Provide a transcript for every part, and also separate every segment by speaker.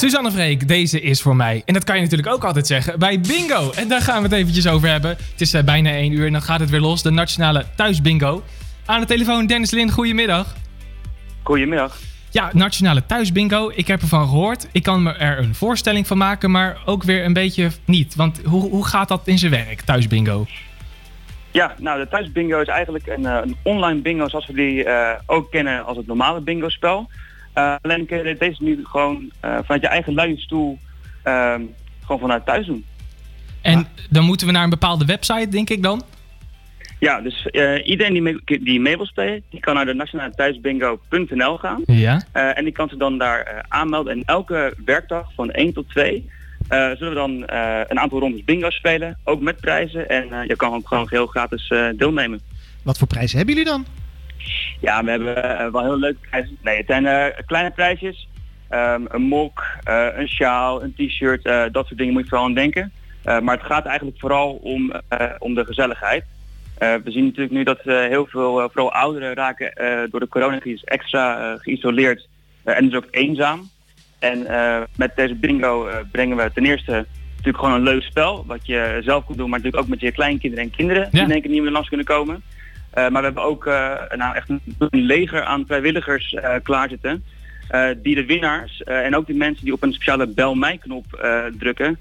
Speaker 1: Suzanne Vreek, deze is voor mij. En dat kan je natuurlijk ook altijd zeggen bij Bingo. En daar gaan we het eventjes over hebben. Het is uh, bijna 1 uur en dan gaat het weer los. De Nationale Thuisbingo. Aan de telefoon Dennis Lin, goedemiddag.
Speaker 2: Goedemiddag.
Speaker 1: Ja, Nationale Thuisbingo. Ik heb ervan gehoord. Ik kan me er een voorstelling van maken, maar ook weer een beetje niet. Want hoe, hoe gaat dat in zijn werk, Thuisbingo?
Speaker 2: Ja, nou de Thuisbingo is eigenlijk een, uh, een online bingo zoals we die uh, ook kennen als het normale bingo spel. Uh, alleen kun je deze nu gewoon uh, vanuit je eigen luie stoel uh, gewoon vanuit thuis doen.
Speaker 1: En ja. dan moeten we naar een bepaalde website, denk ik dan?
Speaker 2: Ja, dus uh, iedereen die mee, die mee wil spelen, die kan naar de nationale thuisbingo.nl gaan.
Speaker 1: Ja.
Speaker 2: en die kan zich dan daar aanmelden. En elke werkdag van 1 tot 2 zullen we dan een aantal rondes bingo spelen. Ook met prijzen. En je kan ook gewoon heel gratis deelnemen.
Speaker 3: Wat voor prijzen hebben jullie dan?
Speaker 2: Ja, we hebben uh, wel heel leuke prijzen. Nee, het zijn uh, kleine prijsjes. Um, een mok, uh, een sjaal, een t-shirt, dat soort dingen moet je vooral aan denken. maar het gaat eigenlijk vooral om, om de gezelligheid. we zien natuurlijk nu dat heel veel, vooral ouderen raken door de coronacrisis extra geïsoleerd en dus ook eenzaam. En met deze bingo brengen we ten eerste natuurlijk gewoon een leuk spel, wat je zelf kunt doen, maar natuurlijk ook met je kleinkinderen en kinderen ja. die in één keer niet meer langs kunnen komen. Uh, maar we hebben ook uh, nou echt een, leger aan vrijwilligers uh, klaarzitten. die de winnaars en ook die mensen die op een speciale bel mij knop drukken,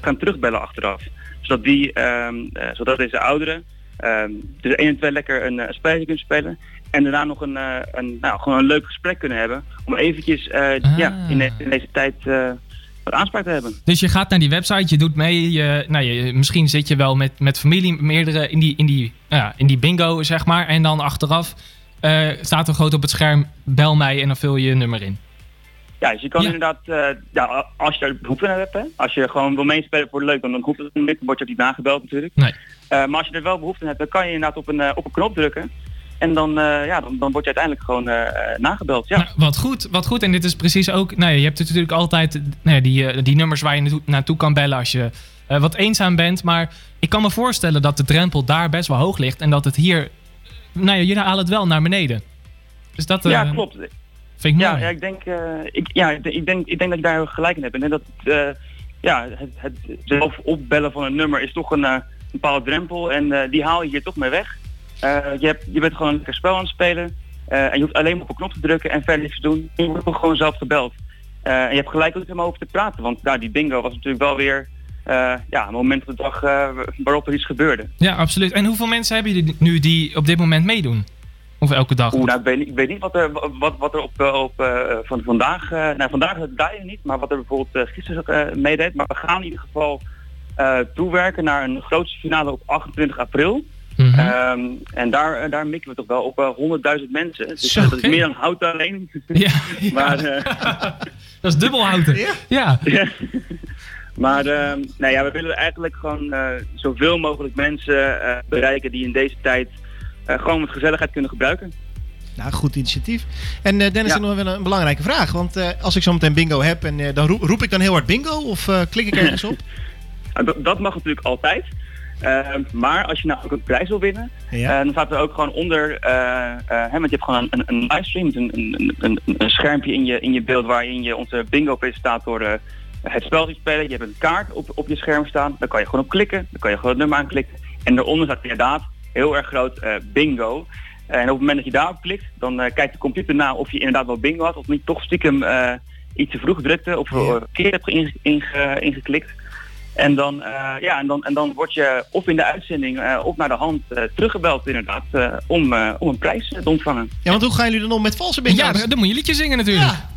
Speaker 2: gaan terugbellen achteraf. Zodat, die, ehm, zodat deze ouderen dus 1 en 2 lekker een spelletje kunnen spelen. En daarna nog een, een, nou, gewoon een leuk gesprek kunnen hebben. Om eventjes ah. ja, in, de, in, deze tijd aanspraak te hebben.
Speaker 1: Dus je gaat naar die website, je doet mee. Je, nou, je, misschien zit je wel met, met familie, meerdere in die, in, die, ja, in die bingo, zeg maar. En dan achteraf uh, staat er groot op het scherm, bel mij en dan vul je je nummer in.
Speaker 2: Ja, dus je kan ja. inderdaad, uh, ja, als je er behoefte aan hebt, hè, als je gewoon wil meespelen voor leuk, dan, dan hoeft het niet, dan word je ook niet nagebeld natuurlijk.
Speaker 1: Nee.
Speaker 2: Uh, maar als je er wel behoefte aan hebt, dan kan je inderdaad op een, op een knop drukken. En dan, uh, ja, dan, dan word je uiteindelijk gewoon uh, nagebeld. Ja.
Speaker 1: Nou, wat goed, wat goed. En dit is precies ook. Nou, je hebt natuurlijk altijd nou, die, uh, die nummers waar je naartoe, naartoe kan bellen als je wat eenzaam bent. Maar ik kan me voorstellen dat de drempel daar best wel hoog ligt. En dat het hier. Nou ja, jullie halen het wel naar beneden. Dus dat.
Speaker 2: ja, klopt.
Speaker 1: Vind ik
Speaker 2: ja,
Speaker 1: mooi.
Speaker 2: ja, ik denk, ik, ja, ik, denk, ik denk dat ik daar gelijk in heb. En dat het, ja, het, het zelf opbellen van een nummer is toch een, een bepaalde drempel. En die haal je hier toch mee weg. Uh, je, hebt, je bent gewoon een lekker spel aan het spelen. Uh, en je hoeft alleen maar op een knop te drukken en verder niks te doen. Je wordt gewoon zelf gebeld. Uh, en je hebt gelijk ook helemaal over te praten. Want nou, die bingo was natuurlijk wel weer ja, een moment op de dag waarop er iets gebeurde.
Speaker 1: Ja, absoluut. En hoeveel mensen hebben jullie nu die op dit moment meedoen? Of elke dag?
Speaker 2: Nou, ik, weet, ik weet niet wat er, wat, wat er op, op van vandaag... nou, vandaag daar je niet, maar wat er bijvoorbeeld gisteren meedeed. Maar we gaan in ieder geval toewerken naar een grootste finale op 28 april.
Speaker 1: Mhm.
Speaker 2: Um, en daar, daar mikken we toch wel op uh, 100.000 mensen. Dus
Speaker 1: Zo,
Speaker 2: dat is meer dan hout alleen.
Speaker 1: Ja, ja.
Speaker 2: maar, uh,
Speaker 1: dat is dubbel houten.
Speaker 3: Ja.
Speaker 1: ja.
Speaker 2: maar uh, nou ja, we willen eigenlijk gewoon uh, zoveel mogelijk mensen uh, bereiken die in deze tijd uh, gewoon met gezelligheid kunnen gebruiken.
Speaker 3: Nou, goed initiatief. En uh, Dennis, ja. nog wel een belangrijke vraag. Want uh, als ik zo meteen bingo heb, en uh, dan roep, roep, ik dan heel hard bingo of uh, klik ik ergens op?
Speaker 2: dat, dat mag natuurlijk altijd. Uh, maar als je nou ook een prijs wil winnen,
Speaker 3: ja.
Speaker 2: uh, dan staat er ook gewoon onder, uh, want je hebt gewoon een, een livestream, een, een, een, een, schermpje in je, in je beeld waarin je onze bingo-presentator het spel ziet spelen. Je hebt een kaart op, op je scherm staan, daar kan je gewoon op klikken, dan kan je gewoon het nummer aanklikken. En daaronder staat inderdaad heel erg groot bingo. en op het moment dat je daarop klikt, dan kijkt de computer na of je inderdaad wel bingo had of niet toch stiekem iets te vroeg drukte of verkeerd hebt inge, inge, ingeklikt. En dan, uh, ja, en, dan, en dan word je of in de uitzending uh, of naar de hand uh, teruggebeld inderdaad om, om een prijs te ontvangen.
Speaker 3: Ja, want hoe gaan jullie dan om met valse bingo's?
Speaker 1: Ja, dan, dan moet je liedje zingen natuurlijk.
Speaker 3: Ja.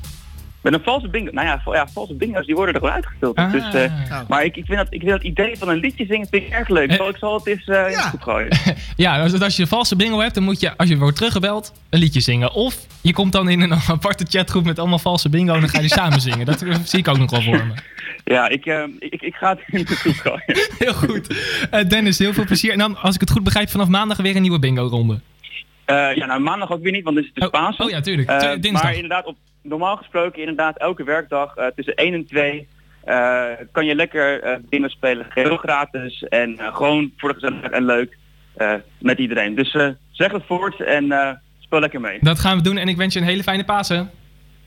Speaker 2: Met een valse bingo, nou ja, ja valse bingo's die worden er gewoon uitgevuld.
Speaker 1: Ah.
Speaker 2: Dus, oh. Maar ik, ik, vind dat, ik vind dat idee van een liedje zingen vind ik erg leuk. Zal ik zal het eens uh, ja. gooien.
Speaker 1: ja, dus als je een valse bingo hebt, dan moet je, als je wordt teruggebeld, een liedje zingen. Of je komt dan in een aparte chatgroep met allemaal valse bingo en dan ga je samen zingen. Dat zie ik ook nog wel voor me.
Speaker 2: Ja, ik, uh, ik, ik ga het in de gooien.
Speaker 1: heel goed. Uh, Dennis, heel veel plezier. En dan, als ik het goed begrijp, vanaf maandag weer een nieuwe bingo-ronde.
Speaker 2: Uh, ja, nou maandag ook weer niet, want het is dus
Speaker 1: oh,
Speaker 2: Pasen.
Speaker 1: Oh ja, tuurlijk.
Speaker 2: maar inderdaad, op, normaal gesproken, inderdaad, elke werkdag tussen 1 en 2 kan je lekker bingo spelen. Heel gratis en gewoon voor de gezelligheid en leuk met iedereen. Dus zeg het voort en speel lekker mee.
Speaker 1: Dat gaan we doen en ik wens je een hele fijne Pasen.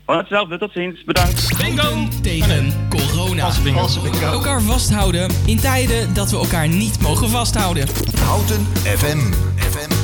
Speaker 2: Van hetzelfde, tot ziens. Bedankt.
Speaker 4: Bingo tegen corona. Elkaar vasthouden in tijden dat we elkaar niet mogen vasthouden.
Speaker 5: Houten FM. FM.